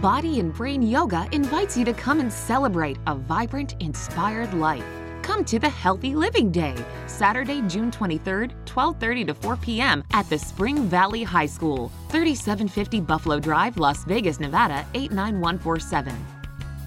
Body and Brain Yoga invites you to come and celebrate a vibrant, inspired life. Come to the Healthy Living Day, Saturday, June 23rd, 12:30 to 4 p.m. at the Spring Valley High School, 3750 Buffalo Drive, Las Vegas, Nevada 89147.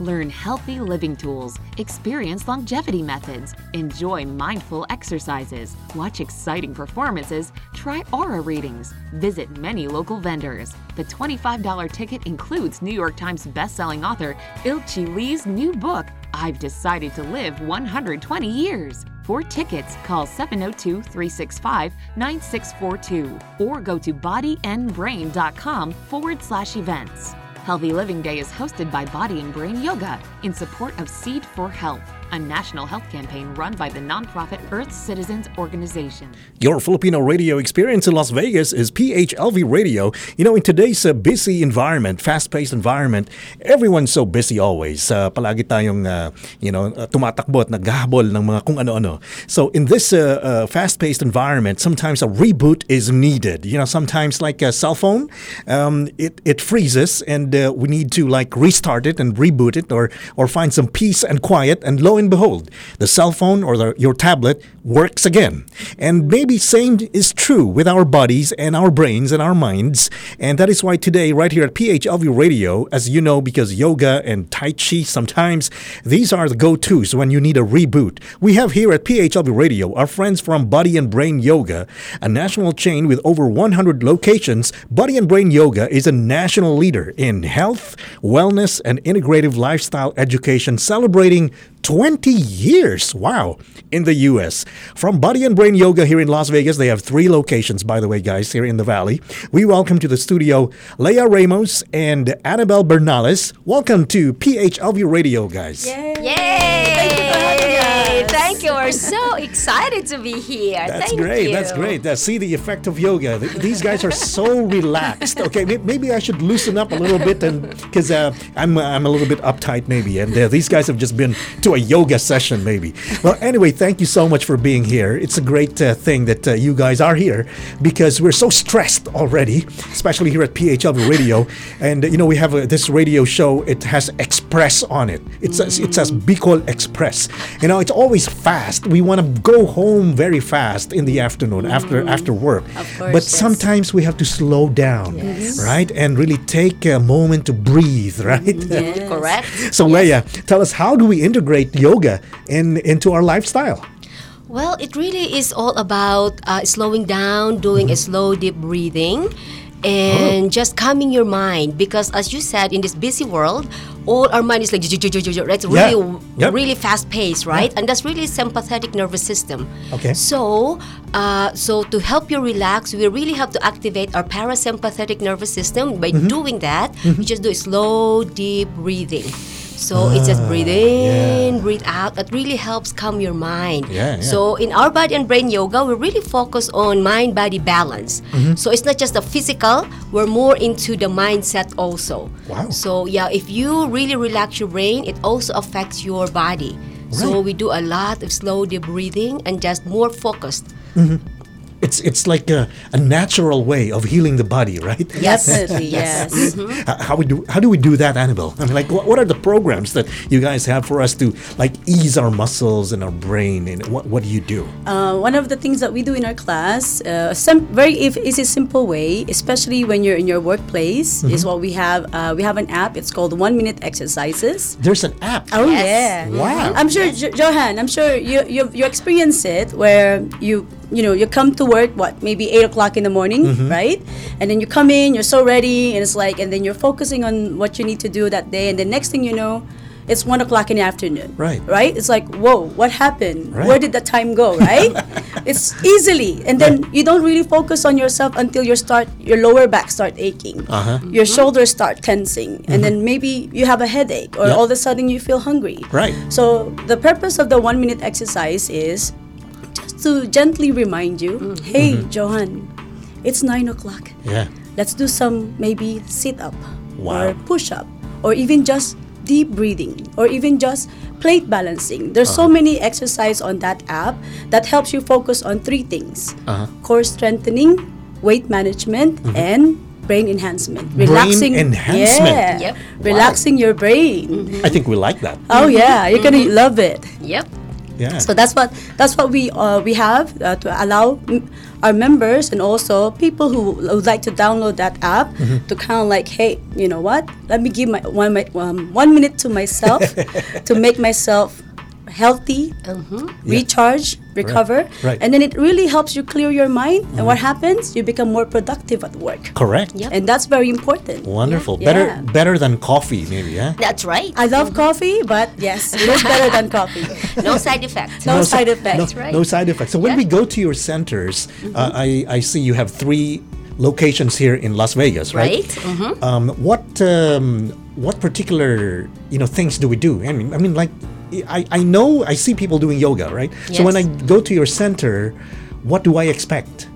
Learn healthy living tools, experience longevity methods, enjoy mindful exercises, watch exciting performances, try aura readings, visit many local vendors. The $25 ticket includes New York Times bestselling author Ilchi Lee's new book, I've Decided to Live 120 Years. For tickets, call 702 365 9642 or go to bodyandbrain.com forward slash events. Healthy Living Day is hosted by Body and Brain Yoga in support of Seed for Health, a national health campaign run by the nonprofit Earth Citizens Organization. Your Filipino radio experience in Las Vegas is PHLV Radio. You know, in today's uh, busy environment, fast-paced environment, everyone's so busy always. Uh, palagi tayong, uh, you know, uh, tumatakbo at naghahabol ng mga kung ano-ano. So in this uh, uh, fast-paced environment, sometimes a reboot is needed. You know, sometimes like a cell phone, um, it, it freezes and uh, we need to like restart it and reboot it or, or find some peace and quiet and lo and behold, the cell phone or the, your tablet works again. And maybe same is true with our bodies and our brains and our minds. And that is why today, right here at PHLV Radio, as you know, because yoga and Tai Chi sometimes these are the go-tos when you need a reboot. We have here at PHLV Radio our friends from Body and Brain Yoga, a national chain with over 100 locations. Body and Brain Yoga is a national leader in health, wellness, and integrative lifestyle education, celebrating 20 years. Wow. In the US. From Body and Brain Yoga here in Las Vegas, they have three locations, by the way, guys, here in the Valley. We welcome to the studio Leah Ramos and Annabelle Bernales. Welcome to PHLV Radio, guys. Yay. Yay! Thank you. We're so excited to be here. That's Thank great. you. That's great. Uh, see the effect of yoga. These guys are so relaxed. Okay, maybe I should loosen up a little bit, and because uh, I'm I'm a little bit uptight, maybe. And uh, these guys have just been to a yoga session, maybe. Well, anyway, thank you so much for being here. It's a great uh, thing that uh, you guys are here because we're so stressed already, especially here at PHL Radio. And you know, we have uh, this radio show. It has Express on it. It says it says Bicol Express. You know, it's always fast. We want to go home very fast in the afternoon after mm-hmm. after work. Of course, but yes. sometimes we have to slow down, Yes. right, and really take a moment to breathe, right? Mm-hmm. Yes. Correct. So Leia, tell us how do we integrate yoga in into our lifestyle? Well, it really is all about uh, slowing down, doing a mm-hmm. slow, deep breathing, and just calming your mind. Because, as you said, in this busy world, all our mind is like right, it's Yeah. really, Yep. really fast paced, right? And that's really sympathetic nervous system. Okay. So, uh, so to help you relax, we really have to activate our parasympathetic nervous system. By Mm-hmm. doing that, you just do slow, deep breathing. So it's just breathe in, breathe out. That really helps calm your mind. Yeah, yeah. So in our body and brain yoga, we really focus on mind body balance. Mm-hmm. So it's not just the physical, we're more into the mindset also. Wow. So yeah, if you really relax your brain, it also affects your body. Right. So we do a lot of slow deep breathing and just more focused. It's it's like a, a natural way of healing the body, right? Definitely, yes. Mm-hmm. H- How we do how do we do that, Annabelle? I mean, like, what, what are the programs that you guys have for us to like ease our muscles and our brain? And what what do you do? Uh, one of the things that we do in our class, uh, some very if is a simple way, especially when you're in your workplace, is what we have. Uh, we have an app. It's called One Minute Exercises. There's an app. Oh Yes. yeah! Wow. I'm sure, jo- Johan. I'm sure you you you experience it where you you know you come to work what maybe eight o'clock in the morning, mm-hmm. right? And then you come in, you're so ready, and it's like, and then you're focusing on what you need to do that day, and the next thing you know. it's one o'clock in the afternoon. Right. Right. It's like whoa, what happened? Right. Where did the time go? Right. it's easily, and then you don't really focus on yourself until your start your lower back start aching. Uh-huh. Your mm-hmm. shoulders start tensing, and mm-hmm. then maybe you have a headache, or Yeah. all of a sudden you feel hungry. Right. So the purpose of the one minute exercise is just to gently remind you, hey, Johan, it's nine o'clock. Yeah. Let's do some maybe sit up Wow. or push up or even just deep breathing or even just plate balancing. There's Uh-huh. so many exercise on that app that helps you focus on three things: Uh-huh. core strengthening, weight management, and brain enhancement. Mm-hmm. enhancement. Yeah. Yep. Relaxing your brain. I think we like that. Oh yeah, you're gonna love it. Yep. Yeah. So that's what that's what we uh, we have uh, to allow m- our members and also people who would like to download that app Mm-hmm. to kind of like, hey, you know what? Let me give my one mi- um, one minute to myself to make myself healthy, recharge, recover, Right. and then it really helps you clear your mind. And what happens? You become more productive at work, Correct. Yep. and that's very important. Wonderful. Yeah. Better Yeah. better than coffee, maybe, yeah? That's right. I love coffee, but yes, it is better than coffee. No side effects. No, si- side effects. No, right. no side effects. So when we go to your centers, uh, I, I see you have three locations here in Las Vegas, right? Right. Mhm. Um, what um, what particular you know things do we do? I mean, I mean, like I, I know I see people doing yoga, right? So when I go to your center, what do I expect?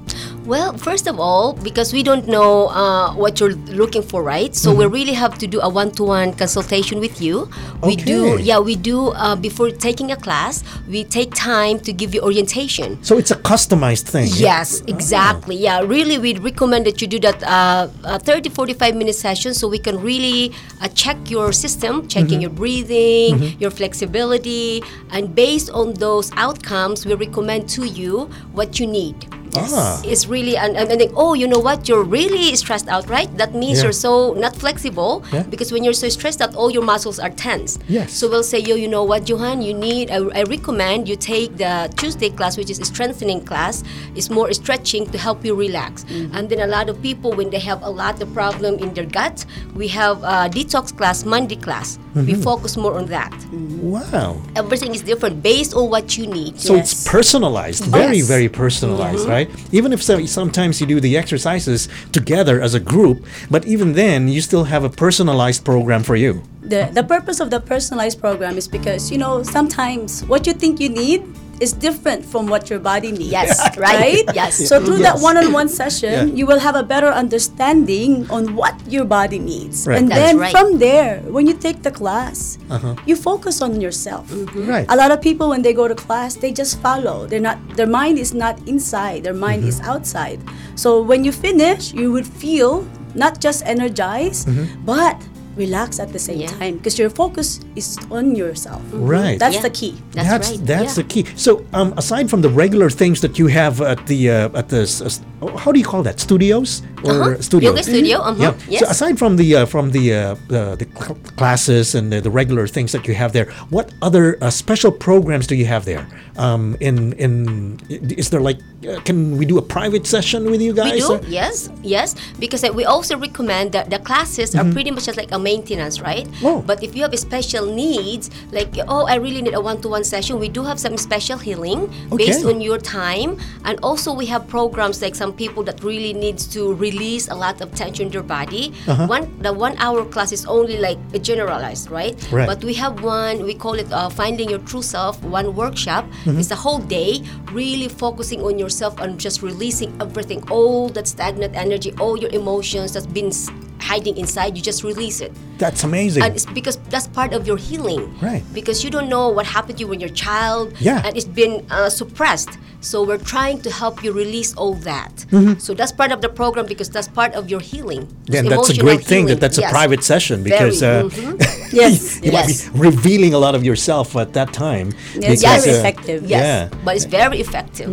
Well, first of all, because we don't know uh, what you're looking for, right? So we really have to do a one-to-one consultation with you. We do, yeah, we do. Uh, before taking a class, we take time to give you orientation. So it's a customized thing. Yes, exactly. Yeah, really, we recommend that you do that uh, uh, 30, 45 minute session so we can really uh, check your system, checking your breathing, your flexibility, and based on those outcomes, we recommend to you what you need. Ah. It's really, and, and, and then, oh, you know what? You're really stressed out, right? That means Yeah. you're so not flexible Yeah. because when you're so stressed out, all your muscles are tense. Yes. So we'll say, yo, you know what, Johan, you need, I, I recommend you take the Tuesday class, which is a strengthening class. It's more stretching to help you relax. Mm-hmm. And then a lot of people, when they have a lot of problem in their gut, we have a detox class, Monday class. We mm-hmm. focus more on that. Mm-hmm. Wow. Everything is different based on what you need. So it's personalized, very, Yes. very personalized, right? Even if so, sometimes you do the exercises together as a group, but even then, you still have a personalized program for you. the the purpose of the personalized program is because you know sometimes what you think you need is different from what your body needs. Yes, right. Yes. So through that one-on-one session, Yeah. you will have a better understanding on what your body needs, Right. and That's then right. from there, when you take the class, Uh-huh. you focus on yourself. Right. A lot of people when they go to class, they just follow. They're not. Their mind is not inside. Their mind is Mm-hmm. outside. So when you finish, you would feel not just energized, Mm-hmm. but relaxed at the same Yeah. time because your focus is on yourself. Right. That's Yeah. the key. That's, that's right. that's yeah. the key. So, um, aside from the regular things that you have at the uh, at the s- s- how do you call that studios or Uh-huh. studios? Yoga studio, uh-huh, Yeah. yes. So aside from the uh, from the uh, uh, the cl- classes and the, the regular things that you have there, what other uh, special programs do you have there? Um, in in is there like uh, can we do a private session with you guys? We do, yes, yes, because we also recommend that the classes are pretty much just like a maintenance, right? Mm-hmm. Oh. But if you have special needs, like oh, I really need a one-to-one session, we do have some special healing based on your time, and also we have programs like some people that really needs to release a lot of tension in their body. Uh-huh. One the one-hour class is only like generalized, right? Right. But we have one we call it uh, finding your true self. One workshop. Mm-hmm. It's a whole day, really focusing on yourself and just releasing everything, all that stagnant energy, all your emotions that's been hiding inside. You just release it. That's amazing. And it's because that's part of your healing. Right. Because you don't know what happened to you when you're a child. Yeah. And it's been uh, suppressed. So we're trying to help you release all that. So that's part of the program because that's part of your healing. yeah, and that's a emotional great thing that that's a private session because uh, Mhm. Yes. you might be revealing a lot of yourself at that time. Yes, because, very uh, effective. Yes. Yeah. But it's very effective.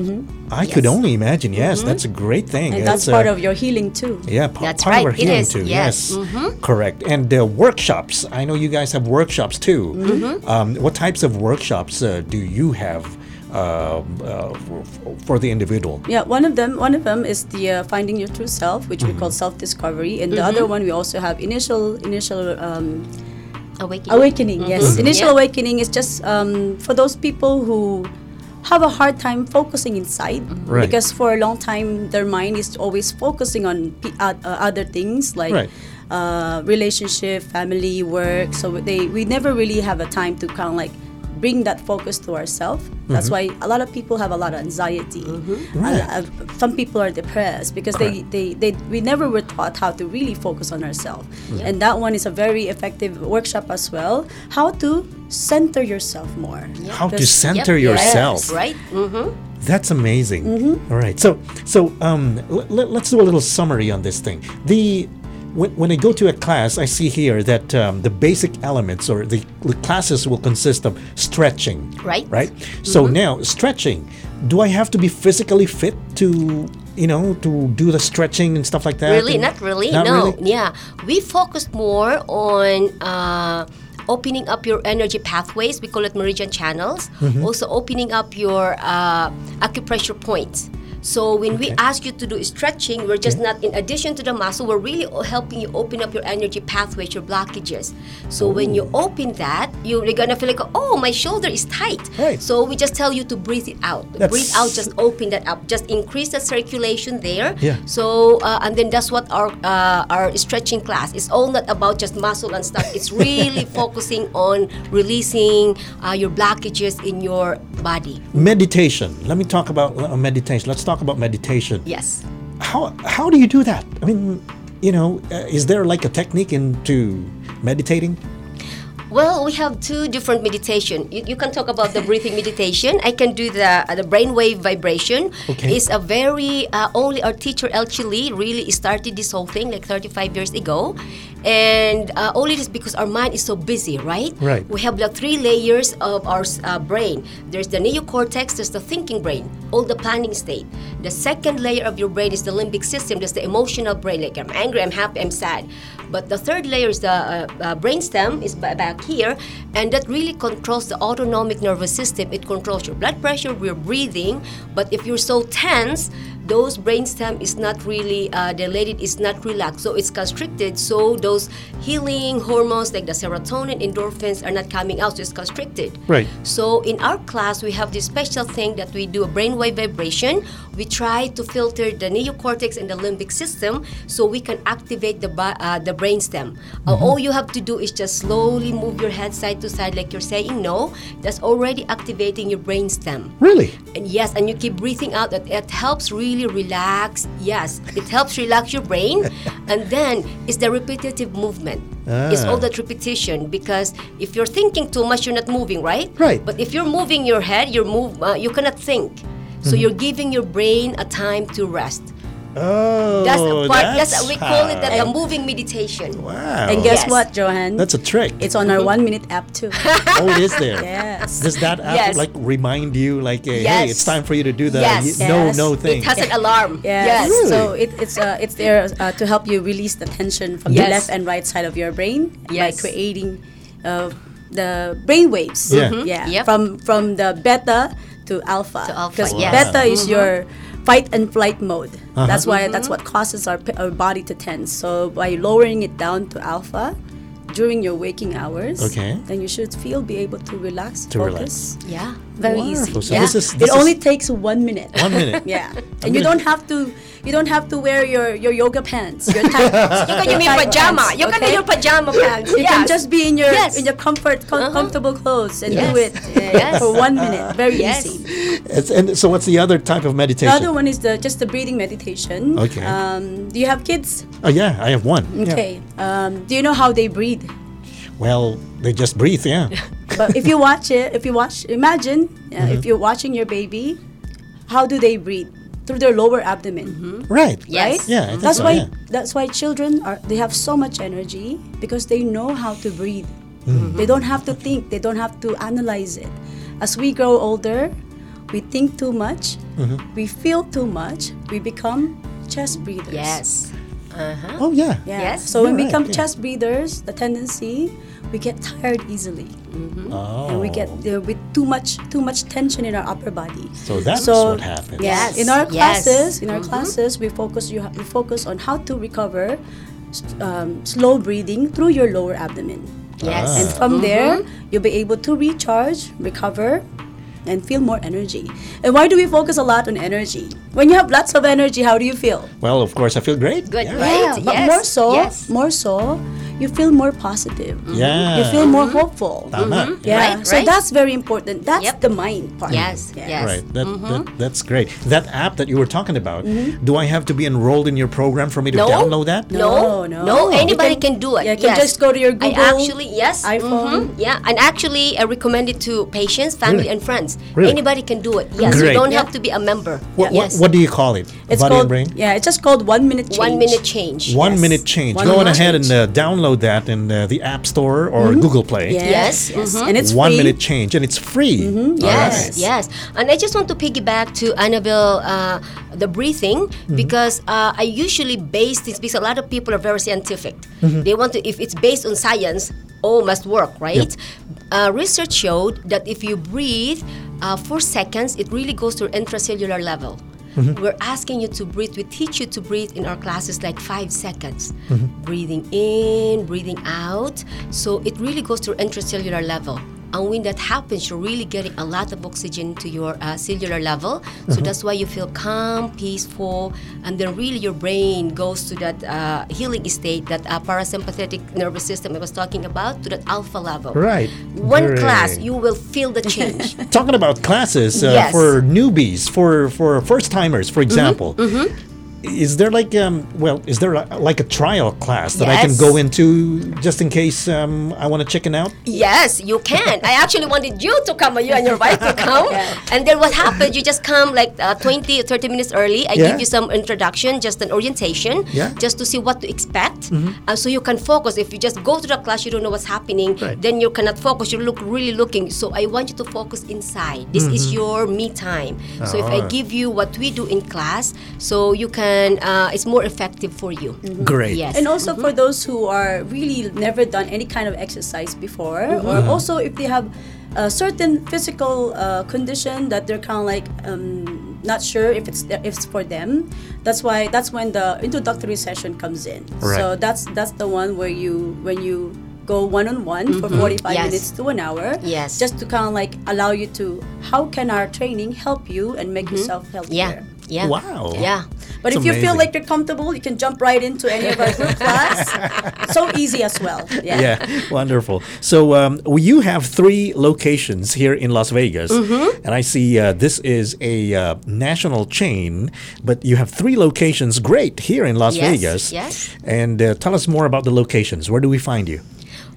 I could only imagine. Yes, that's a great thing. And that's uh, part of your healing too. yeah, pa- That's part of our it healing is, too. yes. Mm-hmm. correct. And uh, workshops. I know you guys have workshops too. Mm-hmm. Um, what types of workshops uh, do you have um, uh, for, for the individual? Yeah, one of them one of them is the uh, finding your true self, which we call self discovery, and the other one we also have initial initial um, Awakening. Awakening, yes. Initial Yeah. awakening is just um, for those people who have a hard time focusing inside Right. because for a long time their mind is always focusing on p- uh, uh, other things like Right. Uh, relationship, family, work. So they we never really have a time to kind of like bring that focus to ourselves. That's Mm-hmm. why a lot of people have a lot of anxiety. Uh, uh, some people are depressed because they, they, they we never were taught how to really focus on ourselves. And that one is a very effective workshop as well. How to center yourself more. How to center Yep, yes, yourself. right? Mm-hmm. That's amazing. Mm-hmm. All right. So so um, l- l- let's do a little summary on this thing. The when, when I go to a class, I see here that um, the basic elements or the, the classes will consist of stretching. Right. Right. So Mm-hmm. now stretching. Do I have to be physically fit to you know to do the stretching and stuff like that? Really, And- not really. Not no, really? yeah, we focused more on uh, opening up your energy pathways. We call it meridian channels. Mm-hmm. Also, opening up your uh, acupressure points. So when we ask you to do stretching, we're just not in addition to the muscle. We're really helping you open up your energy pathways, your blockages. So when you open that, you're gonna feel like, oh, my shoulder is tight. Right. So we just tell you to breathe it out. That's- breathe out. Just open that up. Just increase the circulation there. Yeah. So uh, and then that's what our uh, our stretching class It's all not about just muscle and stuff. It's really focusing on releasing uh, your blockages in your body. Meditation. Let me talk about uh, meditation. Let's talk about meditation. Yes. how how do you do that? I mean, you know, uh, is there like a technique into meditating? Well, we have two different meditation. You, you can talk about the breathing meditation. I can do the uh, the brainwave vibration. Okay. It's a very uh, only our teacher Lee really started this whole thing like 35 years ago, and uh, only this because our mind is so busy, right? Right. We have the three layers of our uh, brain. There's the neocortex. There's the thinking brain, all the planning state. The second layer of your brain is the limbic system. That's the emotional brain. Like I'm angry, I'm happy, I'm sad. But the third layer is the uh, uh, brainstem is back here, and that really controls the autonomic nervous system. It controls your blood pressure, your breathing. But if you're so tense, those brainstem is not really uh, dilated, it's not relaxed, so it's constricted. So those healing hormones like the serotonin, endorphins are not coming out, so it's constricted. Right. So in our class, we have this special thing that we do a brainwave vibration. We try to filter the neocortex and the limbic system so we can activate the uh, the brainstem. Uh, all you have to do is just slowly move your head side to side like you're saying no. That's already activating your brainstem. Really? And yes, and you keep breathing out. That it helps really relax. Yes, it helps relax your brain, and then it's the repetitive movement. It's all that repetition because if you're thinking too much, you're not moving, right? Right. But if you're moving your head, you're move. Uh, you cannot think. So you're giving your brain a time to rest. Oh, That's a part. That's, we call it that a moving meditation. Wow. And guess Yes. what, Johan? That's a trick. it's on our one minute app too. oh, it is there. yes. Does that app Yes. like remind you like, hey, Yes. it's time for you to do the Yes. y- No, no thing? It has an alarm. Yes. Yes. So it, it's uh, it's there uh, to help you release the tension from Yes. the left and right side of your brain Yes. by creating uh, the brain waves. Yeah. Mm-hmm. Mhm. Yeah. Yep. From from the beta to alpha. To alpha, Because yes. beta is Mhm. your fight and flight mode. Uh-huh. That's why Mm-hmm. that's what causes our, our body to tense. So by lowering it down to alpha during your waking hours, Okay. then you should feel be able to relax, To focus. Yeah. Very Wonderful. easy. So yeah. this is- it this only takes one minute. One minute. Yeah, and you don't have to. You don't have to wear your, your yoga pants. Your tight, You can your pajama. You can do your pajama pants. You can just be in your Yes. in your comfort, com- Uh-huh. comfortable clothes and Yes. do it uh, Yes. for one minute. Very Yes. easy. It's, and so what's the other type of meditation? The other one is the just the breathing meditation. Okay. Um, do you have kids? Oh yeah, I have one. Yeah. Okay. Um, do you know how they breathe? Well, they just breathe. Yeah. But if you watch it, if you watch, imagine uh, Mm-hmm. if you're watching your baby, how do they breathe? Through their lower abdomen. right. Yes. right? Yeah. I That's so, why yeah. that's why children are they have so much energy because they know how to breathe. Mm-hmm. They don't have to think, they don't have to analyze it. As we grow older, we think too much, Mm-hmm. we feel too much, we become chest breathers. Yes. Uh-huh. Oh yeah. Yeah. Yes. So when we right, become yeah. chest breathers, the tendency we get tired easily, Oh. and we get uh, with too much too much tension in our upper body. So that's So, what happens. Yeah, Yes. in our Yes. classes, in our classes, we focus you ha- we focus on how to recover um, slow breathing through your lower abdomen. Yes. And from there, you'll be able to recharge, recover, and feel more energy. And why do we focus a lot on energy? When you have lots of energy, how do you feel? Well, of course, I feel great. Good, Yeah. right? but yes. more so, Yes. more so, you feel more positive. Mm-hmm. Yeah. You feel more hopeful. Tama. Mm-hmm. Yeah, Right, right. so that's very important. That's Yep. the mind part. Yes, Yeah. yes. Right. That, mm-hmm. that that's great. That app that you were talking about. Do I have to be enrolled in your program for me to No. download that? No, No, no, no. Anybody can, can- do it. yeah, you can just go to your Google. I Google, actually yes, iPhone. yeah, and actually I recommend it to patients, family, Really? and friends. Really? Anybody can do it. Yes, Great. you don't Yeah. have to be a member. What, yes, what, what do you call it? It's Body called and brain. yeah. It's just called one minute change. one minute change. One Yes. minute change. One Go on minute ahead and uh, download that in uh, the App Store or Google Play. Yes, Yes, yes. mhm. and it's One free. minute change, and it's free. All Yes, right. yes. And I just want to piggyback to Annabelle, uh, the breathing, Mm-hmm. because uh, I usually base this because a lot of people are very scientific. Mm-hmm. They want to, if it's based on science, all must work, right? Uh, research showed that if you breathe uh, for seconds, it really goes to intracellular level. Mm-hmm. We're asking you to breathe. We teach you to breathe in our classes like five seconds. Mm-hmm. Breathing in, breathing out. So it really goes to intracellular level. And when that happens, you're really getting a lot of oxygen to your uh, cellular level. So Mm-hmm. that's why you feel calm, peaceful, and then really your brain goes to that uh, healing state, that uh, parasympathetic nervous system I was talking about, to that alpha level. Right. One class, you will feel the change. Talking about classes uh, Yes. for newbies, for for first timers, for example. Is there like um well is there a, like a trial class that I can go into just in case um I want to chicken out? Yes, you can. I actually wanted you to come, you and your wife to come. yeah. And then what happened, you just come like uh, 20 or 30 minutes early. I Yeah. give you some introduction, just an orientation, Yeah. Just to see what to expect. Uh, so you can focus. If you just go to the class, you don't know what's happening, Right. then you cannot focus. You look really looking. So I want you to focus inside. This is Mm-hmm. your me time. So if Ah. I give you what we do in class, so you can, uh, it's more effective for you. Great. Yes. And also for those who are really never done any kind of exercise before, or also if they have a certain physical uh, condition that they're kind of like um, not sure if it's if it's for them, that's why that's when the introductory session comes in. Right. So that's that's the one where you when you go one on one for 45 Yes. minutes to an hour. Yes. Just to kind of like allow you to how can our training help you and make yourself healthier. yeah. Yeah. Wow. Yeah. But if you feel like you're comfortable, you can jump right into any of our group class. So easy as well. Yeah. yeah, wonderful. So um, you have three locations here in Las Vegas, Mm-hmm. and I see uh, this is a uh, national chain, but you have three locations. Great here in Las Yes, Vegas. yes. And uh, tell us more about the locations. Where do we find you?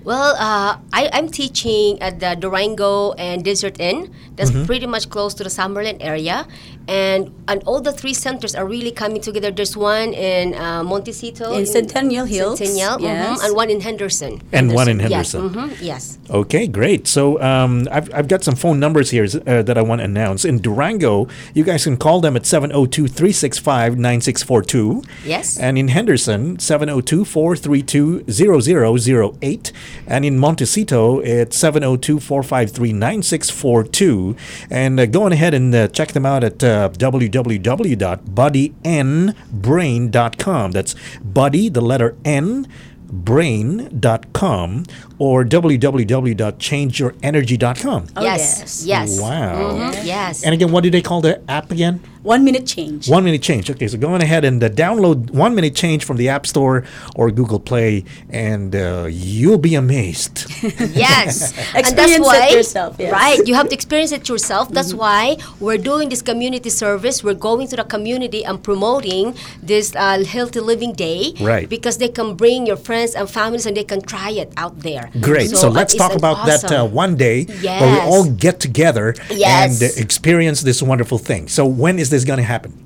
Well, uh, I, I'm teaching at the Durango and Desert Inn. That's Mm-hmm. pretty much close to the Summerlin area, and and all the three centers are really coming together. There's one in uh, Montecito, In Centennial Hills, Centennial, mhm, yes. and one in Henderson. And one in Yes, Henderson. mhm, yes. Okay, great. So um, I've, I've got some phone numbers here uh, that I want to announce. In Durango, you guys can call them at 702 365 9642. Yes. And in Henderson, 702 432 0008. And in Montecito, it's 702 453 9642. And uh, go on ahead and uh, check them out at uh, www.bodynbrain.com. That's body, the letter N brain.com or www.changeyourenergy.com. Oh, yes. yes. Yes. Wow. Mhm, Yes. And again, what do they call the app again? One minute change. One Minute Change. Okay, so go on ahead and uh, download One Minute Change from the App Store or Google Play, and uh, you'll be amazed. Yes. and Experience that's it why, yourself, yes. Right. You have to experience it yourself. That's why we're doing this community service. We're going to the community and promoting this uh, Healthy Living Day. Right. Because they can bring your friends and families and they can try it out there. Great. So, uh, let's it's talk an about that uh, one day where we all get together Yes. and uh, experience this wonderful thing. So, when is this going to happen?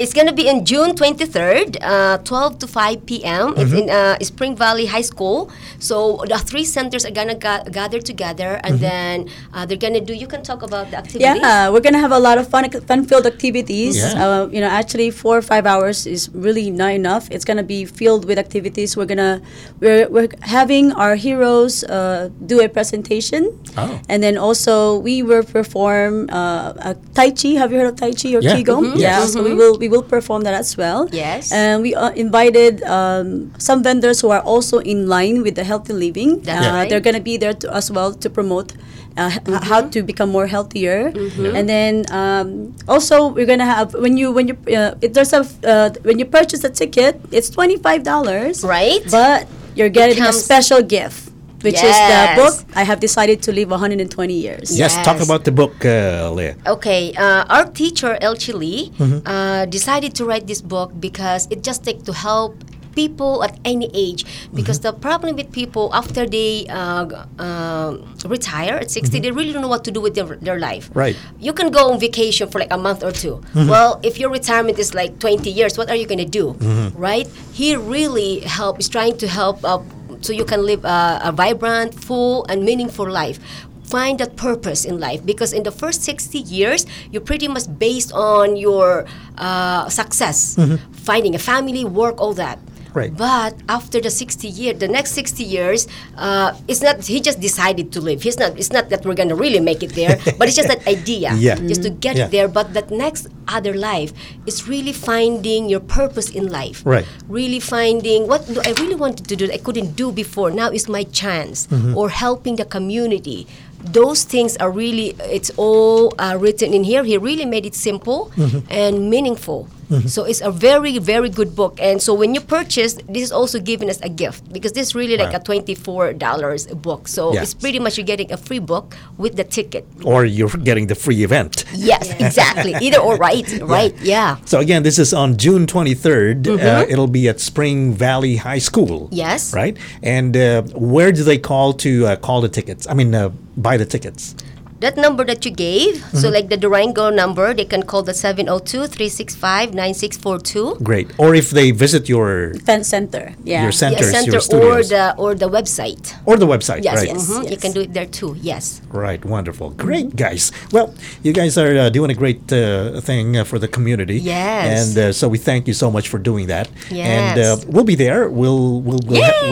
It's going to be in June 23rd, uh, 12 to 5 p.m. Mm-hmm. in uh, Spring Valley High School. So the three centers are going to ga- gather together and Mm-hmm. then uh, they're going to do, you can talk about the activities. Yeah, we're gonna have a lot of fun, fun-filled activities. Yeah. Uh, you know, actually, four or five hours is really not enough. It's gonna be filled with activities. We're gonna we're, we're having our heroes uh, do a presentation, Oh. and then also we will perform uh, a Tai Chi. Have you heard of Tai Chi or Yeah. Qigong? Mhm. Yeah. Yes. So we will we will perform that as well. Yes. And we uh, invited um, some vendors who are also in line with the healthy living. That's Uh, right. They're going to be there to, as well to promote. Uh, Mm-hmm. how to become more healthier, and then um, also we're gonna have when you when you uh, if there's a uh, when you purchase a ticket, it's twenty five dollars, Right. But you're getting a special gift, which is the book. I have decided to live 120 years. Yes, talk about the book, uh, Leah. Okay, uh, our teacher Ilchi Lee Mm-hmm. uh, decided to write this book because it just takes to help people at any age because Mm-hmm. the problem with people after they uh, g- um retire at 60 they really don't know what to do with their, their life Mm-hmm. Right. you can go on vacation for like a month or 2 Mm-hmm. well if your retirement is like 20 years what are you going to do Mm-hmm. right he really help is trying to help uh, so you can live a, a vibrant full and meaningful life. Find that purpose in life because in the first 60 years you're pretty much based on your uh, success. Finding a family work all that Right. but after the 60 year the next 60 years uh, it's not he just decided to live he's not it's not that we're gonna really make it there but it's just that idea Yeah. just to get Yeah. there but that next other life is really finding your purpose in life Right. really finding what do I really wanted to do that I couldn't do before. Now is my chance, Mm-hmm. or helping the community. Those things are really, it's all uh, written in here. He really made it simple Mm-hmm. and meaningful. So it's a very, very good book. And so when you purchase, this is also given as a gift because this is really like Right. a twenty-four dollars book. So Yeah. it's pretty much you're getting a free book with the ticket. Or you're getting the free event. Yes, exactly. Either or, right? Right? Yeah. So again, this is on June 23rd. Uh, it'll be at Spring Valley High School. Mm-hmm. Yes. Right. And uh, where do they call to uh, call the tickets? I mean, uh, buy the tickets. That number that you gave, Mm-hmm. so like the Durango number, they can call the 702-365-9642. Great. Or if they visit your Fan center. Yeah. your centers, Yeah, center your or the or the website. or the website. Yes, right. yes, mhm, You can do it there too. Yes. Right, wonderful. Great, guys. Well, you guys are uh, doing a great uh, thing uh, for the community. Yes. And uh, so we thank you so much for doing that. Yes. And uh, we'll be there. We'll we'll we'll, ha-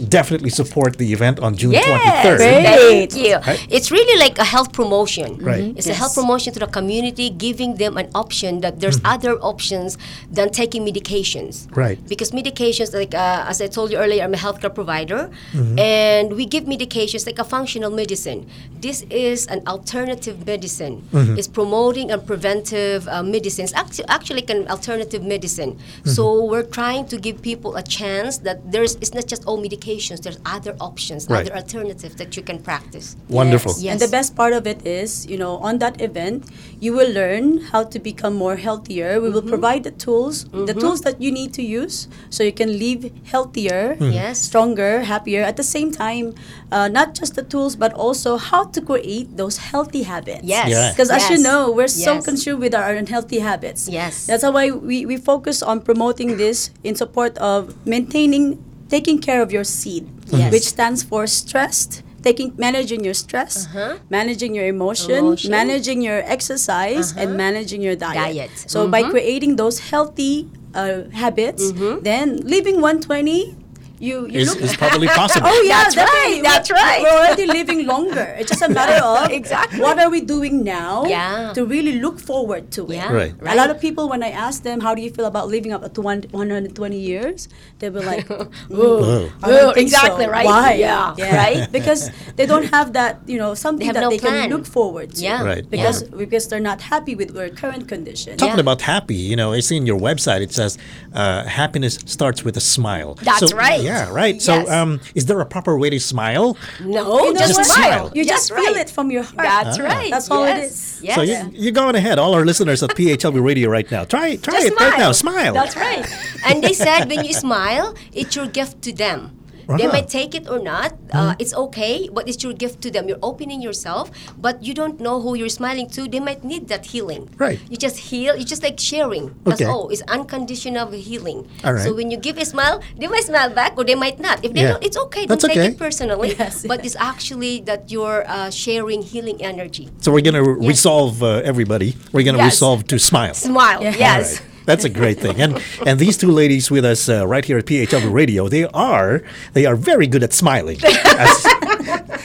Yay! definitely support the event on June Yes, 23rd. thank you. Right. It's really like a health promotion. Right. It's a health promotion to the community, giving them an option that there's Mm-hmm. other options than taking medications. Right. Because medications, like uh, as I told you earlier, I'm a healthcare provider, Mm-hmm. and we give medications like a functional medicine. This is an alternative medicine. Mm-hmm. It's promoting and preventive uh, medicines. Actually, actually, an alternative medicine. Mm-hmm. So we're trying to give people a chance that there's. It's not just all medications. There's other options, Right. other alternatives that you can practice. Wonderful. Yes. Yes. And the best part of it is, you know, on that event, you will learn how to become more healthier. We will Mm-hmm. provide the tools, the tools that you need to use so you can live healthier, Mm-hmm. Yes. stronger, happier. At the same time, uh, not just the tools, but also how to create those healthy habits. Yes. Yeah. Because as you know, we're so consumed with our unhealthy habits. Yes. That's why we, we focus on promoting this in support of maintaining, taking care of your seed, Yes. which stands for stressed. Taking, managing your stress, uh-huh. managing your emotion, Emotion. managing your exercise, and uh-huh. managing your diet. Diet. So by mm-hmm. creating those healthy uh, habits, mm-hmm. then living 120, you you Is, look is probably possible. Oh yeah, That's definitely. right, that's We're- right. We're already living longer. It's just a matter of Exactly. what are we doing now Yeah. to really look forward to it. Yeah. Right. A lot of people, when I ask them, how do you feel about living up to one, 120 years, they'll be like, Whoa. I don't exactly so. right. Why? Yeah. right. Because they don't have that, you know, something have that no they plan. can look forward to. Yeah. Right. Because Yeah. because they're not happy with their current condition. Talking Yeah. about happy, you know, I see in your website it says uh, happiness starts with a smile. That's So- right. Yeah, right. So, Yes. um, is there a proper way to smile? No, You know just what? smile. You That's just feel right. it from your heart. That's Ah. right. That's all it yes. is. Yes. So you, you're going ahead. All our listeners at PHLV Radio right now, try try Just it right now. Smile. That's right. and they said when you smile, it's your gift to them. They might take it or not. Uh, it's okay, but it's your gift to them. You're opening yourself, but you don't know who you're smiling to. They might need that healing. Right. You just heal. You just like sharing. That's Okay. all. It's unconditional healing. All right. So when you give a smile, they might smile back, or they might not. If they Yeah. don't, it's okay. That's don't take okay. it personally. Yes, But it's actually that you're uh, sharing healing energy. So we're gonna Yes. resolve uh, everybody. We're gonna Yes. resolve to smile. Smile. Yeah. Yes. That's a great thing. And and these two ladies with us uh, right here at PHW Radio, they are they are very good at smiling. As,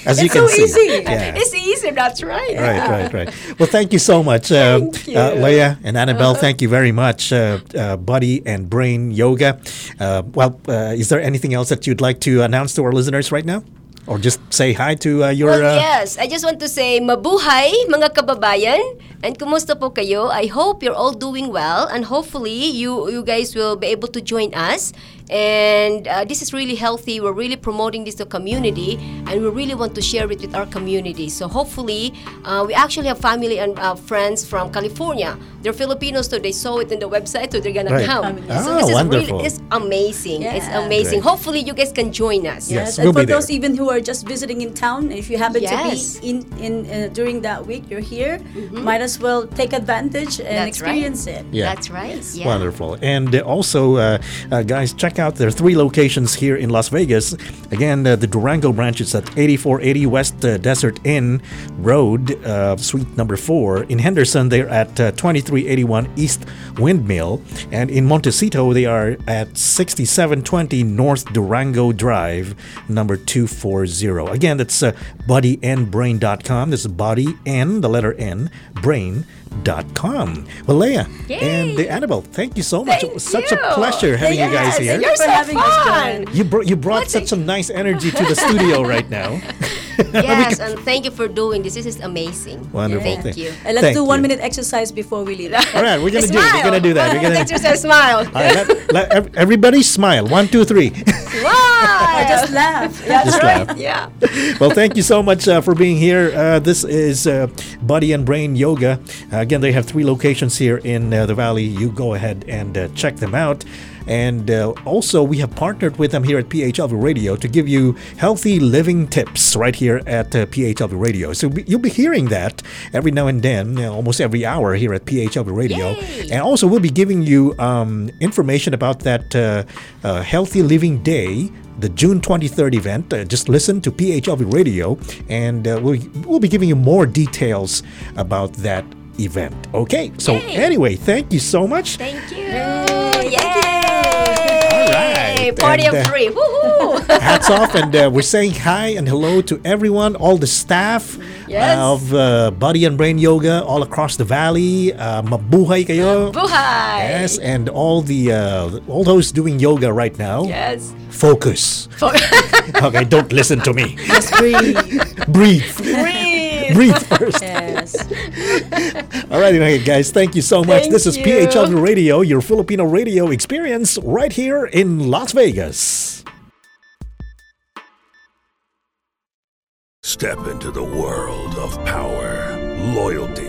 as you can so see. easy. Yeah. It's easy. That's right. Right, right, right. Well, thank you so much, uh, you. Uh, Leah and Annabelle. Thank you very much, uh, uh, Body and Brain Yoga. Uh, well, uh, is there anything else that you'd like to announce to our listeners right now, or just say hi to uh, your? Well, uh, yes. I just want to say, mabuhay mga kababayan. And kumusta po kayo? I hope you're all doing well and hopefully you you guys will be able to join us. And uh, this is really healthy. We're really promoting this to community and we really want to share it with our community. So hopefully, uh, we actually have family and uh, friends from California. They're Filipinos, so they saw it in the website, so they're gonna Right. come. Family. so Ah, this is really it's amazing. It's amazing. Great. Hopefully, you guys can join us. Yes, and we'll for be there. those even who are just visiting in town, if you happen Yes. to be in in uh, during that week, you're here, might as well take advantage and. That's right. experience it. Yeah. That's right. Yeah. Wonderful. And uh, also, uh, uh, guys, check out their three locations here in Las Vegas. Again, uh, the Durango branch is at 8480 West uh, Desert Inn Road, uh, Suite number 4. In Henderson, they're at uh, 2381 East Windmill. And in Montecito, they are at 6720 North Durango Drive, number 240. Again, that's uh, bodynbrain.com. This is body and the letter N, brain brain.com. Well, Leah and uh, Annabelle, thank you so much. Thank it was such a pleasure having you guys here. You're so having fun. Joanne. You, brought you brought such a nice energy to the studio right now. yes, and thank you for doing this. This is amazing. Wonderful. Thank you. And let's Thank do one you. minute exercise before we leave. All right, we're gonna do. smile. We're gonna do that. We're gonna. Thanks for smile. All right, let, let ev- everybody smile. One, two, three. Smile. Just laugh. That's Just right. laugh. yeah. well, thank you so much uh, for being here. Uh, this is uh, Body and Brain Yoga. Again, they have three locations here in uh, the Valley. You go ahead and uh, check them out. And uh, also, we have partnered with them here at PHLV Radio to give you healthy living tips right here at uh, PHLV Radio. So be- you'll be hearing that every now and then, almost every hour here at PHLV Radio. Yay. And also, we'll be giving you um, information about that uh, uh, Healthy Living Day the June 23rd event. Uh, just listen to PHLV Radio, and uh, we'll, we'll be giving you more details about that event. Okay, so Yay. anyway, thank you so much. Thank you. Yay. All right, Party and, of uh, three. Woohoo. Hats off, and uh, we're saying hi and hello to everyone, all the staff Yes. of uh, Body and Brain Yoga all across the valley. Uh, mabuhay kayo. Buhay. Yes, and all the uh, all those doing yoga right now. Yes. Focus. okay, don't listen to me. Just breathe. Breathe. Breathe. Breathe first. yes. All right, guys, thank you so much. Thank this is you. PHLV Radio, your Filipino radio experience right here in Las Vegas. Step into the world of power, loyalty,